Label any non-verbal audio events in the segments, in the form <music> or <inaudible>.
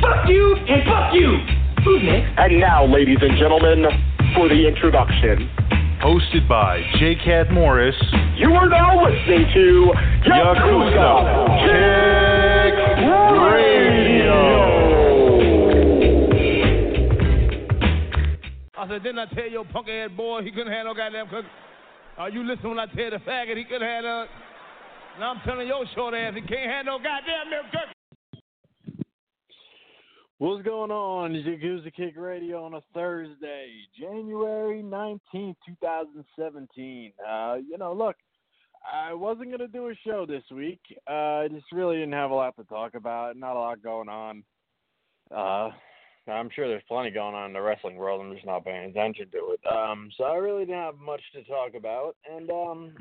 Fuck you and fuck you. Who's next? And now, ladies and gentlemen, for the introduction. Hosted by J. Cat Morris. You are now listening to Yakuza Kick Radio. I said, didn't I tell your punk ass boy he couldn't have no goddamn cook? Are uh, you listening when I tell the faggot he couldn't have no? Now I'm telling your short ass he can't have no goddamn milk turkey. What's going on? It's Yakuza Kick Radio on a Thursday, January 19th, 2017. Uh, you know, look, I wasn't going to do a show this week. Uh, I just really didn't have a lot to talk about, not a lot going on. Uh, I'm sure there's plenty going on in the wrestling world. I'm just not paying attention to it. Um, so I really didn't have much to talk about. And um,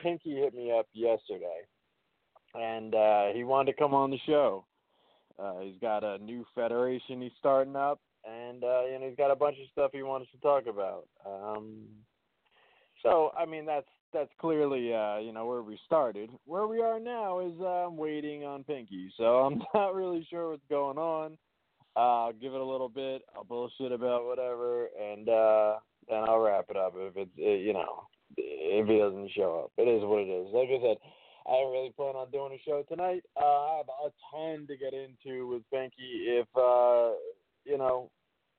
Pinkie hit me up yesterday, and uh, he wanted to come on the show. Uh, he's got a new federation he's starting up, and uh, you know he's got a bunch of stuff he wants to talk about. Um, so I mean that's that's clearly uh, you know where we started. Where we are now is uh, I'm waiting on Pinkie, so <laughs> I'm not really sure what's going on. Uh, I'll give it a little bit. I'll bullshit about whatever, and uh, then I'll wrap it up if it's uh, you know if he doesn't show up. It is what it is. Like I said. I don't really plan on doing a show tonight. Uh, I have a ton to get into with Pinkie if uh, you know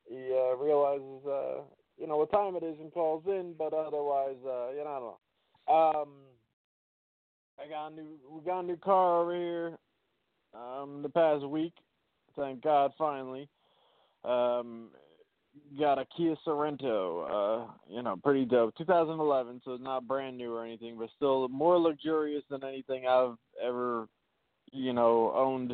he uh, realizes uh, you know what time it is and calls in. But otherwise, uh, you know, I don't know. Um, I got a new we got a new car over here. Um, the past week, thank God, finally. Um, got a Kia Sorento, uh, you know, pretty dope. 2011, so it's not brand new or anything, but still more luxurious than anything I've ever, you know, owned.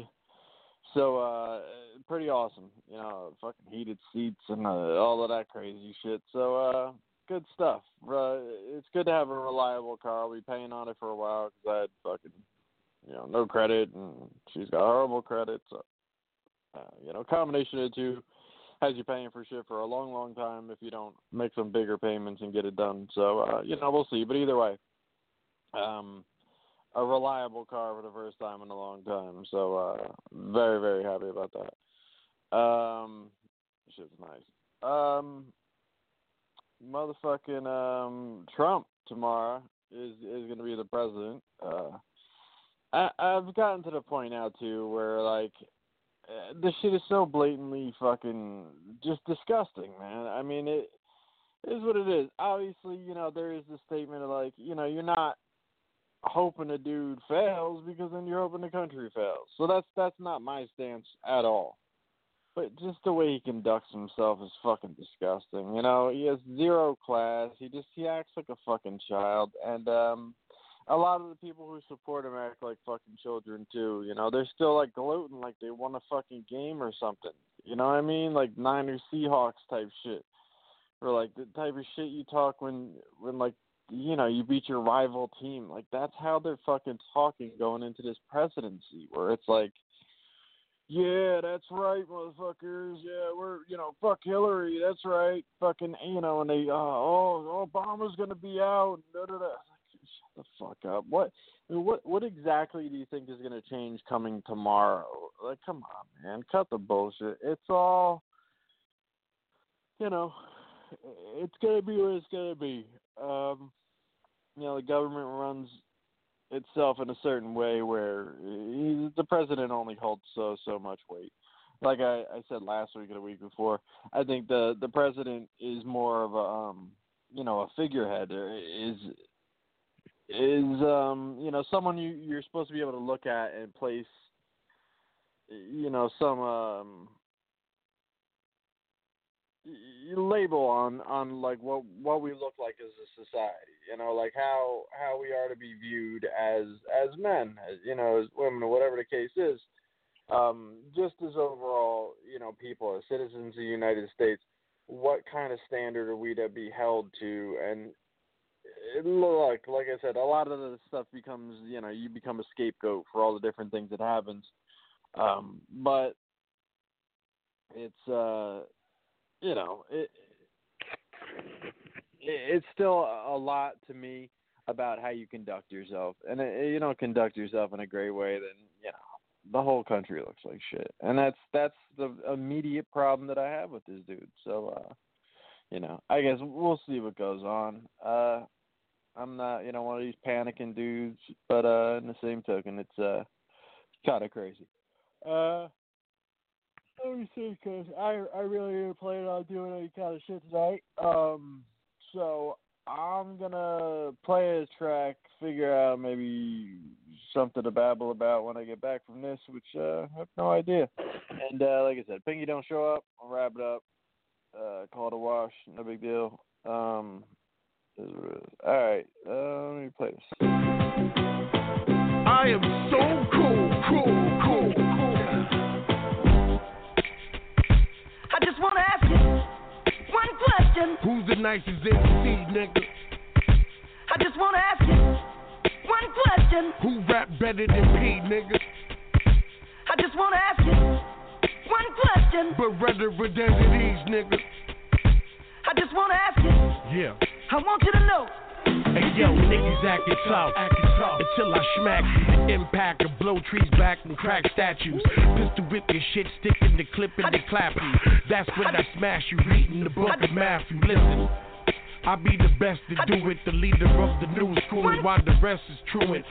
So, uh, pretty awesome. You know, fucking heated seats and uh, all of that crazy shit. So, uh, good stuff. Uh, it's good to have a reliable car. I'll be paying on it for a while because I had fucking, you know, no credit and she's got horrible credit. So, uh, you know, combination of the two has you paying for shit for a long, long time if you don't make some bigger payments and get it done. So, uh, you know, we'll see. But either way, um, a reliable car for the first time in a long time. So, uh, very, very happy about that. Um, shit's nice. Um, motherfucking um, Trump tomorrow is is going to be the president. Uh, I, I've gotten to the point now too where like this shit is so blatantly fucking just disgusting, man. I mean, it is what it is. Obviously, you know, there is the statement of like, you know, you're not hoping a dude fails because then you're hoping the country fails. So that's that's not my stance at all. But just the way he conducts himself is fucking disgusting. You know, he has zero class. He just he acts like a fucking child and um a lot of the people who support him act like fucking children too. You know, they're still like gloating like they won a fucking game or something. You know what I mean? Like Niners Seahawks type shit. Or like the type of shit you talk when when like you know, you beat your rival team. Like that's how they're fucking talking going into this presidency where it's like yeah, that's right, motherfuckers. Yeah, we're you know, fuck Hillary. That's right. Fucking you know, and they uh, oh Obama's gonna be out. Da, da, da the fuck up. What what what exactly do you think is going to change coming tomorrow? Like, come on, man, cut the bullshit. It's all, you know, it's gonna be what it's gonna be. Um, you know, the government runs itself in a certain way where the president only holds so so much weight. Like I, I said last week or the week before, I think the the president is more of a um, you know a figurehead. Is is um you know someone you you're supposed to be able to look at and place you know some um label on on like what what we look like as a society you know like how how we are to be viewed as as men as you know as women or whatever the case is. Um just as overall you know people as citizens of the united states what kind of standard are we to be held to? And look, like I said, a lot of the stuff becomes, you know, you become a scapegoat for all the different things that happens. Um, but it's, uh, you know, it, it's still a lot to me about how you conduct yourself, and you don't conduct yourself in a great way, then you know the whole country looks like shit, and that's that's the immediate problem that I have with this dude. So, uh, you know, I guess we'll see what goes on. Uh, I'm not, you know, one of these panicking dudes, but uh, in the same token, it's uh, kind of crazy. Uh, let me see, cause I I really didn't plan on doing any kind of shit tonight. Um, so I'm gonna play a track, figure out maybe something to babble about when I get back from this, which uh, I have no idea. And uh, like I said, Pinkie don't show up, I'll wrap it up. Uh, call it a wash, no big deal. Um, all right, uh, let me play this. I am so cool, cool, cool, cool. I just want to ask you one question. Who's the nicest MC, nigga? I just want to ask you one question. Who rap better than P, nigga? I just want to ask you one question. Beretta with these, nigga. I just want to ask you. Yeah. I want you to know. Hey yo, niggas acting tough, acting tough until I smack you. The impact of blow trees back and crack statues. Pistol whip your shit, sticking the clip in the clap you. That's when I smash you, reading the book of Matthew. Listen. I be the best to do it, the leader of the new school, while the rest is truant.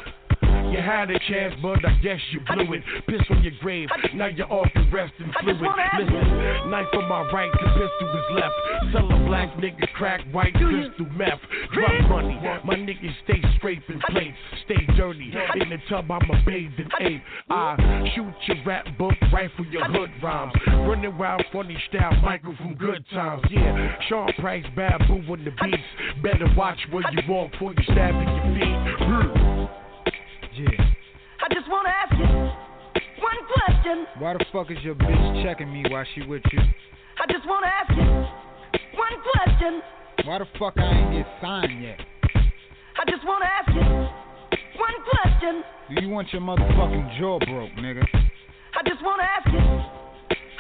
You had a chance, but I guess you blew it. Piss on your grave, now you're off the rest in fluid. Listen, knife on my right, the pistol is left. Sell a black nigga crack, white crystal meth. Drop money, my niggas stay scraping plates, stay dirty. In the tub, I'm a bathed in ape. I shoot your rap book, rifle your hood rhymes. Running wild, funny style, Michael from Good Times. Yeah, Sean Price, bad boo on the beats. Better watch where you walk before you stab in your feet. Hmm. Just want to ask you one question. Why the fuck is your bitch checking me while she with you? I just want to ask you one question. Why the fuck I ain't get signed yet? I just want to ask you one question. Do you want your motherfucking jaw broke, nigga? I just want to ask you.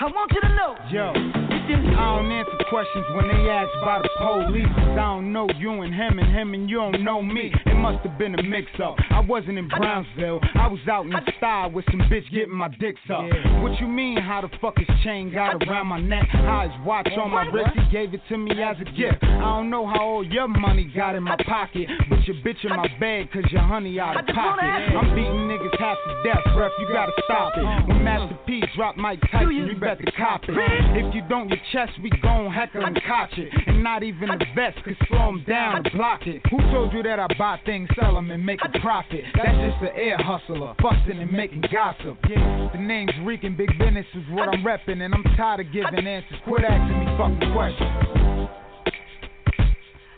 I want you to know. Yo, I don't answer questions when they ask about a police. I don't know you and him and him and you don't know me. It must have been a mix up. I wasn't in Brownsville. I was out in the style with some bitch getting my dick sucked. What you mean, how the fuck his chain got around my neck? How his watch on my wrist? He gave it to me as a gift. I don't know how all your money got in my pocket, but your bitch in my bag cause your honey out of pocket. I'm beating niggas half to death, ref. You gotta stop it. When Master P drop Mike Tyson, you better cop it. If you don't, your chest, we gon' heckle and cock it. And not even the vest could slow him down and block it. Who told you that I buy things, sell them, and make a profit? That's just an air hustler, busting and making gossip. Yeah, the name's reeking, big business is what I'm repping, and I'm tired of giving answers. Quit asking me fucking questions.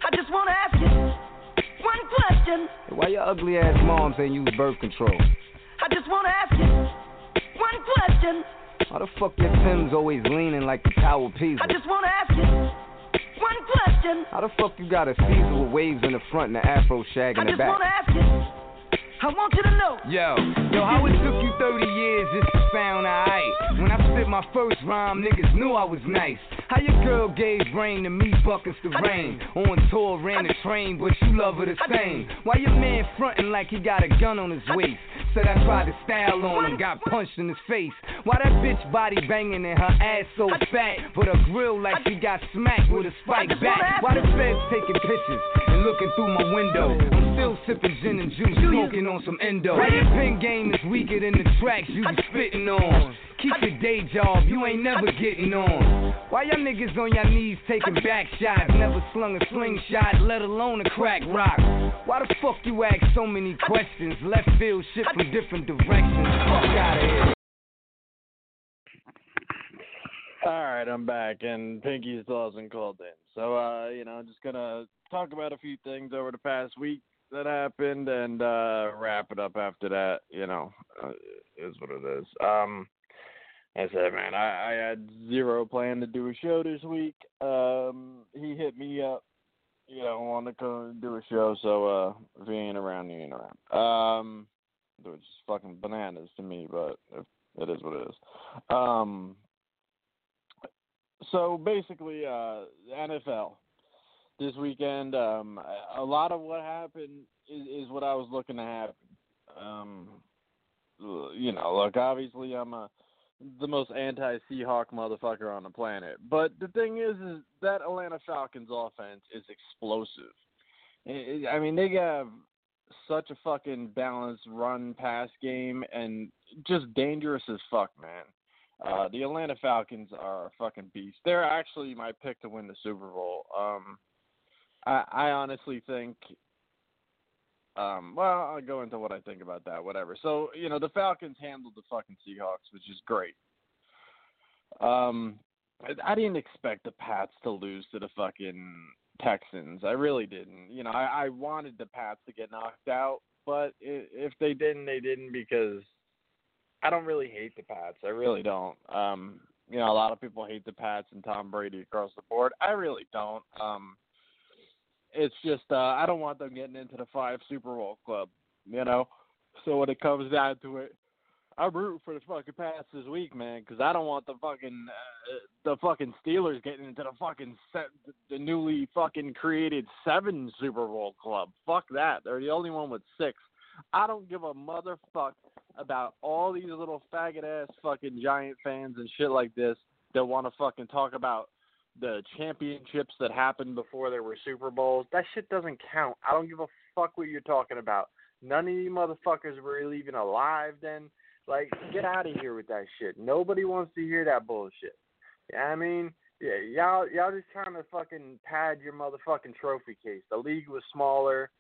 I just wanna ask you one question. Why your ugly ass moms ain't use birth control? I just wanna ask you one question. Why the fuck your Tim's always leaning like the Tower of Pisa? I just wanna ask you one question. How the fuck you got a Caesar with waves in the front and an afro shag in I the just back? wanna ask you. I want you to know. Yo, yo, how it took you 30 years just to sound alright? When I spit my first rhyme, niggas knew I was nice. How your girl gave brain to me, buckets to rain. On tour, ran the train, but you love her the same. Why your man frontin' like he got a gun on his waist? Said I tried to style on him, got punched in his face. Why that bitch body banging and her ass so fat, but her grill like she got smacked with a spike back? Why the feds taking pictures and looking through my window? I'm still sipping gin and juice, smoking on some endo. Why your pen game is weaker than the tracks you be spitting on? Keep your day job, you ain't never getting on. Why y'all niggas on your knees taking back shots? Never slung a slingshot, let alone a crack rock. Why the fuck you ask so many questions? Left field shit from different directions. Fuck out of here. All right, I'm back, and Pinkie still hasn't called in. So, uh, you know, I'm just gonna talk about a few things over the past week that happened, and uh, wrap it up after that. You know, uh, is what it is. Um, I said, man, I, I had zero plan to do a show this week. Um, he hit me up, you know, wanted to come do a show. So, uh, if he ain't around, he ain't around. Um, which is fucking bananas to me, but it is what it is. Um, so basically, uh, NFL this weekend. Um, a lot of what happened is, is what I was looking to happen. Um, you know, look, obviously, I'm a the most anti-Seahawk motherfucker on the planet. But the thing is, is that Atlanta Falcons offense is explosive. I I mean, they have such a fucking balanced run pass game and just dangerous as fuck, man. Uh, the Atlanta Falcons are a fucking beast. They're actually my pick to win the Super Bowl. Um, I, I honestly think. Um, well, I'll go into what I think about that. Whatever. So you know, the Falcons handled the fucking Seahawks, which is great. Um, I, I didn't expect the Pats to lose to the fucking Texans. I really didn't. You know, I, I wanted the Pats to get knocked out, but i if they didn't, they didn't because I don't really hate the Pats. I really don't. Um, you know, a lot of people hate the Pats and Tom Brady across the board. I really don't. Um, it's just uh, I don't want them getting into the five Super Bowl club. You know, so when it comes down to it, I'm rooting for the fucking Pats this week, man, because I don't want the fucking uh, the fucking Steelers getting into the fucking set, the newly fucking created seven Super Bowl club. Fuck that. They're the only one with six. I don't give a motherfuck about all these little faggot ass fucking giant fans and shit like this that want to fucking talk about the championships that happened before there were Super Bowls. That shit doesn't count. I don't give a fuck what you're talking about. None of you motherfuckers were even alive then. Like, get out of here with that shit. Nobody wants to hear that bullshit. Yeah, I mean, yeah, y'all y'all just trying to fucking pad your motherfucking trophy case. The league was smaller.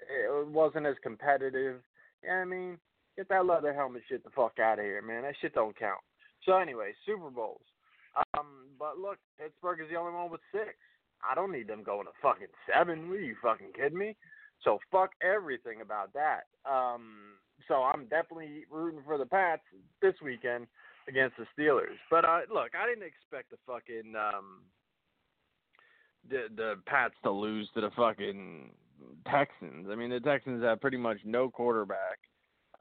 It wasn't as competitive. Yeah, I mean, get that leather helmet shit the fuck out of here, man. That shit don't count. So anyway, Super Bowls. Um, but look, Pittsburgh is the only one with six. I don't need them going to fucking seven. Are you fucking kidding me? So fuck everything about that. Um, so I'm definitely rooting for the Pats this weekend against the Steelers. But uh, look, I didn't expect the fucking um, the the Pats to lose to the fucking Texans. I mean, the Texans have pretty much no quarterback.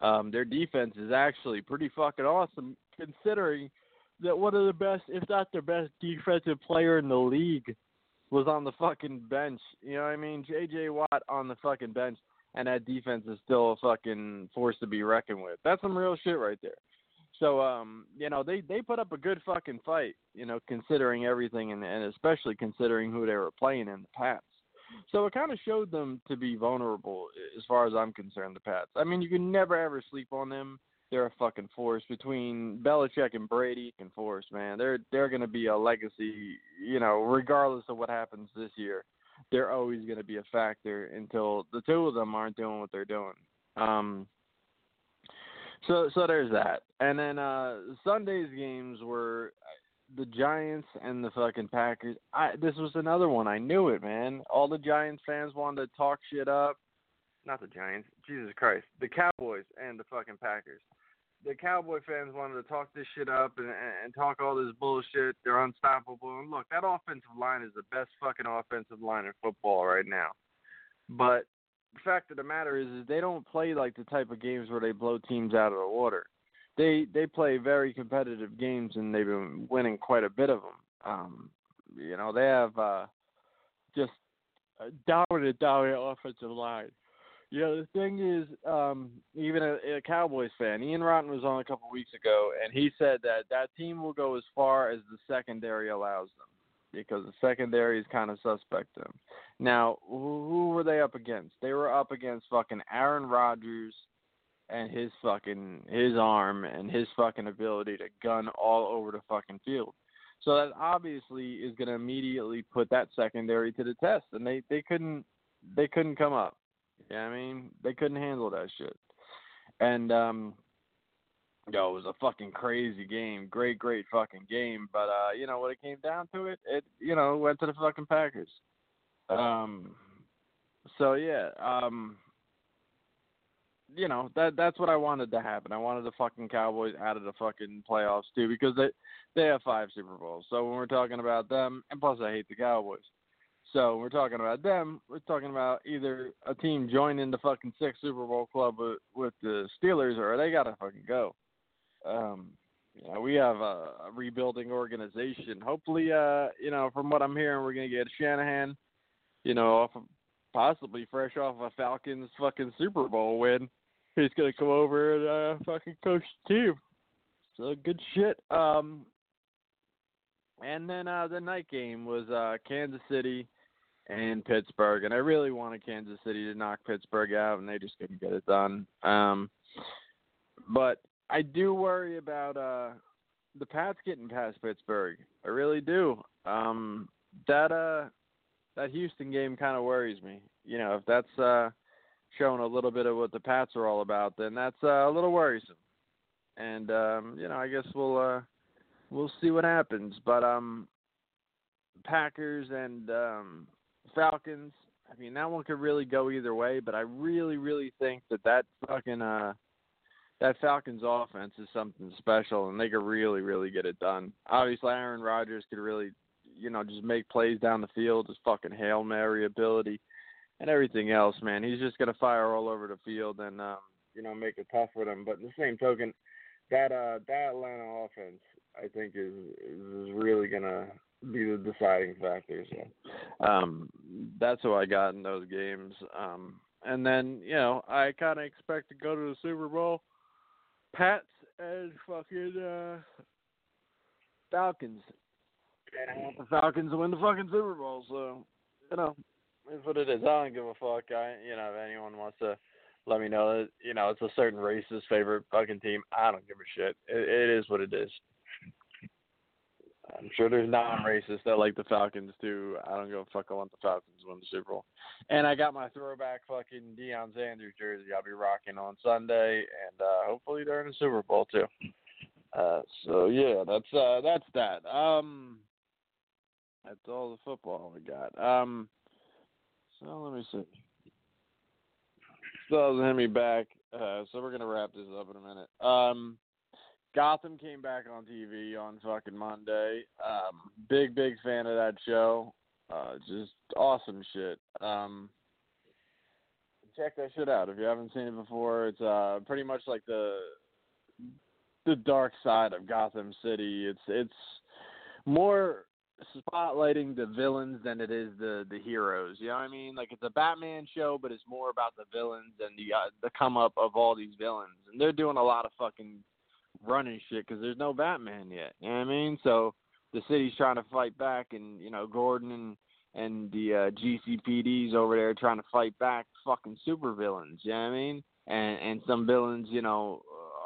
Um, their defense is actually pretty fucking awesome, considering that one of the best, if not the best, defensive player in the league was on the fucking bench. You know what I mean? J.J. Watt on the fucking bench, and that defense is still a fucking force to be reckoned with. That's some real shit right there. So, um, you know, they they put up a good fucking fight. You know, considering everything, and and especially considering who they were playing in the Pats. So it kind of showed them to be vulnerable, as far as I'm concerned. The Pats. I mean, you can never ever sleep on them they're a fucking force between Belichick and Brady and force, man. They're they're gonna be a legacy, you know, regardless of what happens this year. They're always gonna be a factor until the two of them aren't doing what they're doing. Um so so there's that. And then uh Sunday's games were the Giants and the fucking Packers. I this was another one. I knew it, man. All the Giants fans wanted to talk shit up. Not the Giants. Jesus Christ. The Cowboys and the fucking Packers the Cowboy fans wanted to talk this shit up and, and talk all this bullshit. They're unstoppable. And look, that offensive line is the best fucking offensive line in football right now. But the fact of the matter is, is they don't play like the type of games where they blow teams out of the water. They they play very competitive games and they've been winning quite a bit of them. Um, you know, they have uh, just a dominant, dominant offensive line. Yeah, the thing is, um, even a, a Cowboys fan, Ian Rotten was on a couple weeks ago, and he said that that team will go as far as the secondary allows them, because the secondary is kind of suspect them. Now, who were they up against? They were up against fucking Aaron Rodgers and his fucking his arm and his fucking ability to gun all over the fucking field. So that obviously is going to immediately put that secondary to the test, and they they couldn't they couldn't come up. Yeah, I mean, they couldn't handle that shit. And um yo, it was a fucking crazy game. Great, great fucking game. But uh, you know, when it came down to it, it you know, went to the fucking Packers. Um so yeah, um you know, that that's what I wanted to happen. I wanted the fucking Cowboys out of the fucking playoffs too because they they have five Super Bowls. So when we're talking about them and plus I hate the Cowboys. So we're talking about them. We're talking about either a team joining the fucking six Super Bowl club with, with the Steelers, or they gotta fucking go. Um, you know, we have a, a rebuilding organization. Hopefully, uh, you know, from what I'm hearing, we're gonna get Shanahan, you know, off of, possibly fresh off a Falcons fucking Super Bowl win. He's gonna come over and uh, fucking coach the team. So good shit. Um, and then uh, the night game was uh, Kansas City and Pittsburgh, and I really wanted Kansas City to knock Pittsburgh out, and they just couldn't get it done. Um, but I do worry about uh, the Pats getting past Pittsburgh. I really do. Um, that uh, that Houston game kind of worries me. You know, if that's uh, showing a little bit of what the Pats are all about, then that's uh, a little worrisome. And um, you know, I guess we'll uh, we'll see what happens. But um, Packers and um, Falcons. I mean, that one could really go either way, but I really, really think that that fucking uh, that Falcons offense is something special, and they could really, really get it done. Obviously, Aaron Rodgers could really, you know, just make plays down the field, his fucking hail mary ability, and everything else. Man, he's just gonna fire all over the field and um, you know make it tough for them. But in the same token, that uh, that Atlanta offense, I think, is is really gonna be the deciding factor. So um, that's what I got in those games. Um, and then you know I kind of expect to go to the Super Bowl. Pats and fucking uh, Falcons. And I want the Falcons to win the fucking Super Bowl. So you know, it's what it is. I don't give a fuck. I you know if anyone wants to let me know that you know it's a certain racist favorite fucking team. I don't give a shit. It, it is what it is. I'm sure there's non-racists that like the Falcons too. I don't give a fuck. I want the Falcons to win the Super Bowl. And I got my throwback fucking Deion Sanders jersey. I'll be rocking on Sunday, and uh hopefully during the Super Bowl too. Uh, so yeah, that's uh, that's that. Um, that's all the football we got. Um, so let me see. Still hasn't hit me back. Uh, so we're gonna wrap this up in a minute. Um, Gotham came back on TV on fucking Monday. Um, big, big fan of that show. Uh, just awesome shit. Um, check that shit out if you haven't seen it before. It's uh, pretty much like the the dark side of Gotham City. It's it's more spotlighting the villains than it is the the heroes. You know what I mean? Like it's a Batman show, but it's more about the villains and the uh, the come up of all these villains. And they're doing a lot of fucking running shit because there's no Batman yet. You know what I mean? So the city's trying to fight back, and you know Gordon and and the uh, GCPD's over there trying to fight back fucking super villains. You know what I mean? And and some villains, you know,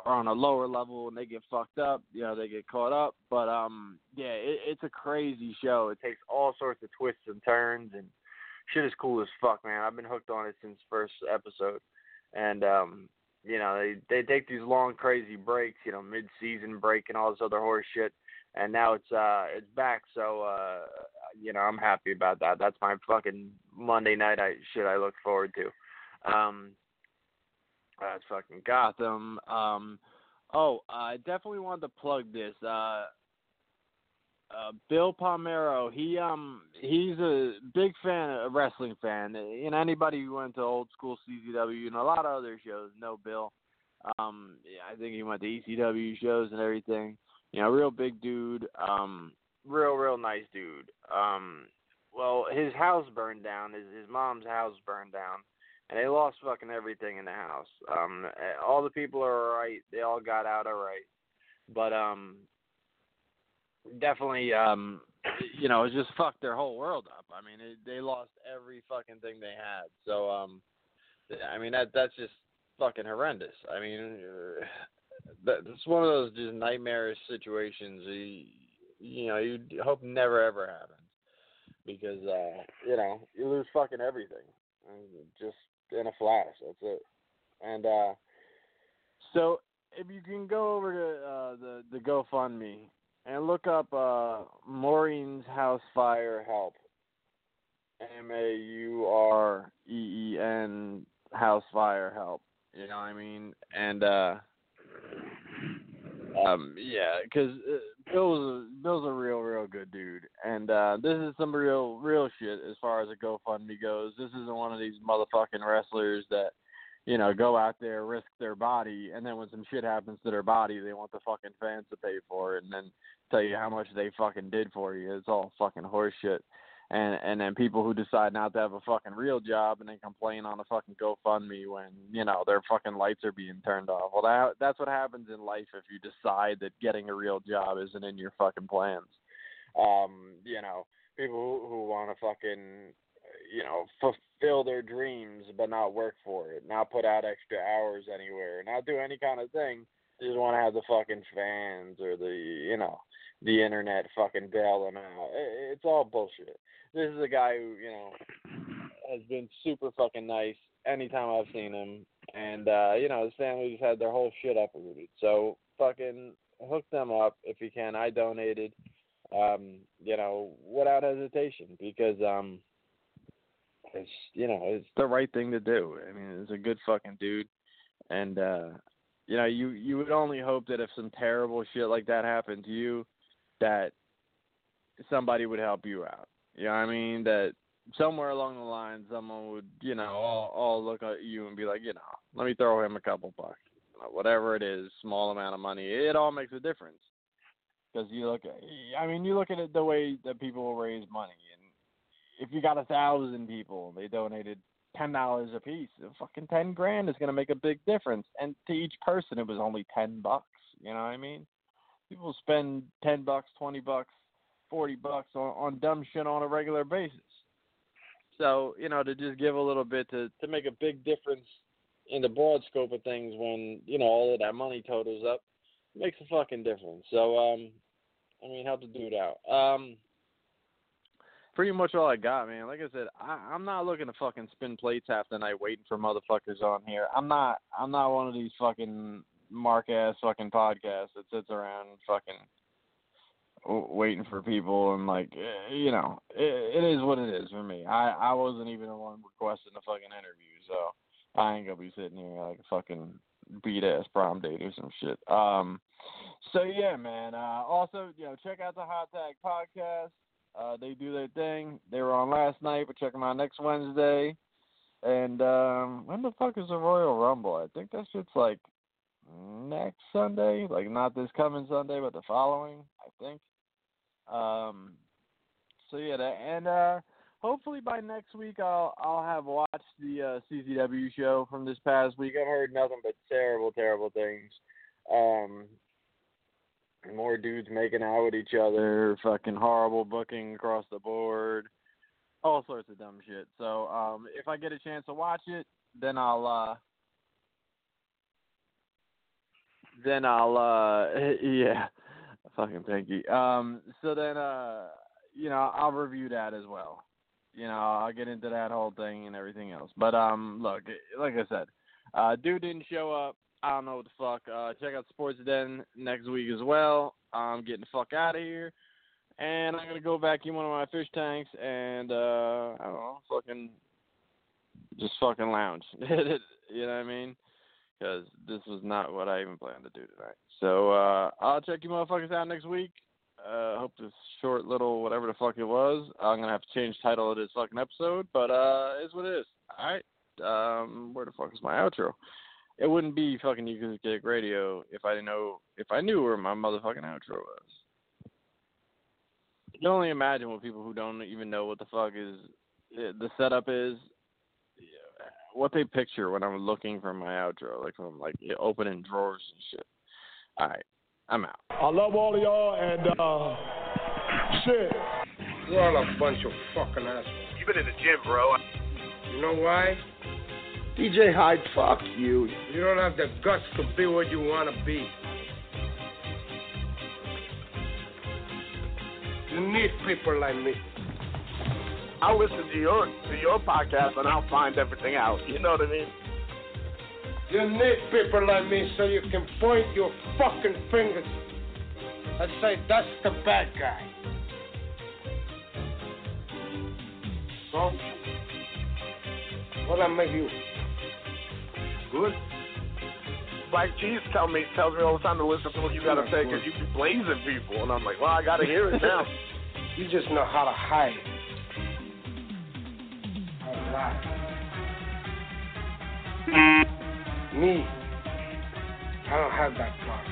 are on a lower level and they get fucked up. You know, they get caught up. But um, yeah, it, it's a crazy show. It takes all sorts of twists and turns, and shit is cool as fuck, man. I've been hooked on it since first episode, and um, you know, they they take these long crazy breaks, you know, mid season break and all this other horse shit. And now it's uh it's back, so uh you know I'm happy about that. That's my fucking Monday night I shit I look forward to. Um, that's fucking Gotham. Um, oh, I definitely wanted to plug this. Uh, uh, Bill Palmero, he um he's a big fan, a wrestling fan. and anybody who went to old school CZW and a lot of other shows know Bill. Um, yeah, I think he went to ECW shows and everything. You know, real big dude. Um, real real nice dude. Um, well, his house burned down. His his mom's house burned down and they lost fucking everything in the house. Um, all the people are alright. They all got out alright, but um, definitely um, you know, it just fucked their whole world up. I mean, it, they lost every fucking thing they had. So um, I mean that that's just fucking horrendous. I mean, <sighs> that's one of those just nightmarish situations. You, you know, you hope never ever happens because uh, you know you lose fucking everything. Just in a flash. That's it. And uh, so if you can go over to uh, the the GoFundMe and look up uh, Maureen's House Fire Help, M A U R E E N House Fire Help. You know what I mean? And uh, um, yeah, because uh, Bill's a, Bill's a real, real good dude, and uh, this is some real, real shit as far as a GoFundMe goes. This isn't one of these motherfucking wrestlers that, you know, go out there risk their body, and then when some shit happens to their body, they want the fucking fans to pay for it, and then tell you how much they fucking did for you. It's all fucking horseshit. and and then people who decide not to have a fucking real job and then complain on a fucking GoFundMe when you know their fucking lights are being turned off. Well, that that's what happens in life if you decide that getting a real job isn't in your fucking plans. Um, you know, people who, who want to fucking you know fulfill their dreams but not work for it, not put out extra hours anywhere, not do any kind of thing. They just want to have the fucking fans or the you know the internet fucking bail them out. It's all bullshit this is a guy who you know has been super fucking nice anytime I've seen him, and uh, you know his family just had their whole shit uprooted. So fucking hook them up if you can. I donated, um, you know, without hesitation because um, it's you know it's the right thing to do. I mean, it's a good fucking dude, and uh, you know you you would only hope that if some terrible shit like that happened to you, that somebody would help you out you know what I mean? That somewhere along the line, someone would, you know, all, all look at you and be like, you know, let me throw him a couple bucks, you know, whatever it is, small amount of money. It all makes a difference because you look at, I mean, you look at it the way that people will raise money, and if you got a thousand people, they donated ten dollars a piece. Fucking ten grand is gonna make a big difference, and to each person, it was only ten bucks. You know what I mean? People spend ten bucks, twenty bucks forty bucks on, on dumb shit on a regular basis. So you know to just give a little bit to to make a big difference in the broad scope of things when you know all of that money totals up makes a fucking difference. So um, I mean help the dude out. Um, pretty much all I got, man. Like I said, I, I'm not looking to fucking spin plates half the night waiting for motherfuckers on here. I'm not. I'm not one of these fucking mark ass fucking podcasts that sits around fucking waiting for people and like eh, you know it, it is what it is for me. I I wasn't even the one requesting a fucking interview, so I ain't gonna be sitting here like a fucking beat ass prom date or some shit. Um, so yeah, man. Uh, also, you know, check out the Hot Tag podcast. Uh, they do their thing. They were on last night, but check them out next Wednesday. And um, when the fuck is the Royal Rumble? I think that shit's like next Sunday, like not this coming Sunday, but the following. I think. Um, so yeah, that, and uh, hopefully by next week I'll I'll have watched the uh, CZW show from this past week. I've heard nothing but terrible, terrible things. Um, more dudes making out with each other, fucking horrible booking across the board, all sorts of dumb shit. So um, if I get a chance to watch it, then I'll uh, then I'll uh, <laughs> yeah, fucking thank you. Um, so then uh, you know I'll review that as well. You know I'll get into that whole thing and everything else. But um, look, like I said, uh, dude didn't show up. I don't know what the fuck. Uh, check out Sports Den next week as well. I'm getting the fuck out of here, and I'm gonna go vacuum one of my fish tanks and uh, I don't know, fucking, just fucking lounge. <laughs> you know what I mean? Because this was not what I even planned to do tonight. So uh, I'll check you motherfuckers out next week. Uh, hope this short little whatever the fuck it was. I'm gonna have to change the title of this fucking episode, but uh, it's what it is. All right. Um, where the fuck is my outro? It wouldn't be fucking Yakuza Kick Radio if I didn't know if I knew where my motherfucking outro was. You can only imagine what people who don't even know what the fuck is the setup is, what they picture when I'm looking for my outro, like from like opening drawers and shit. All right, I'm out. I love all of y'all and uh, shit. You're all a bunch of fucking assholes. You've been in the gym, bro. You know why? DJ Hyde, fuck you. You don't have the guts to be what you want to be. You need people like me. I'll listen to your to your podcast and I'll find everything out. You know what I mean? You need people like me so you can point your fucking fingers and say that's the bad guy. So, what I make you? Good. Black Cheese tell me tells me all the time to listen to what you gotta say because you be blazing people, and I'm like, well, I gotta hear it now. <laughs> you just know how to hide. How to lie. Me, I don't have that part.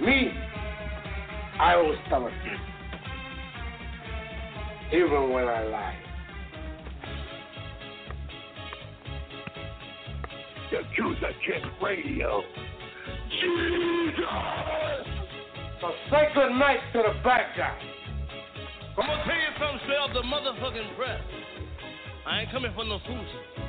Me, I always tell the truth, even when I lie. Yakuza Kick Radio. Jesus! So say good night to the bad guy. I'm gonna tell you something straight off the motherfucking press. I ain't coming for no sushi.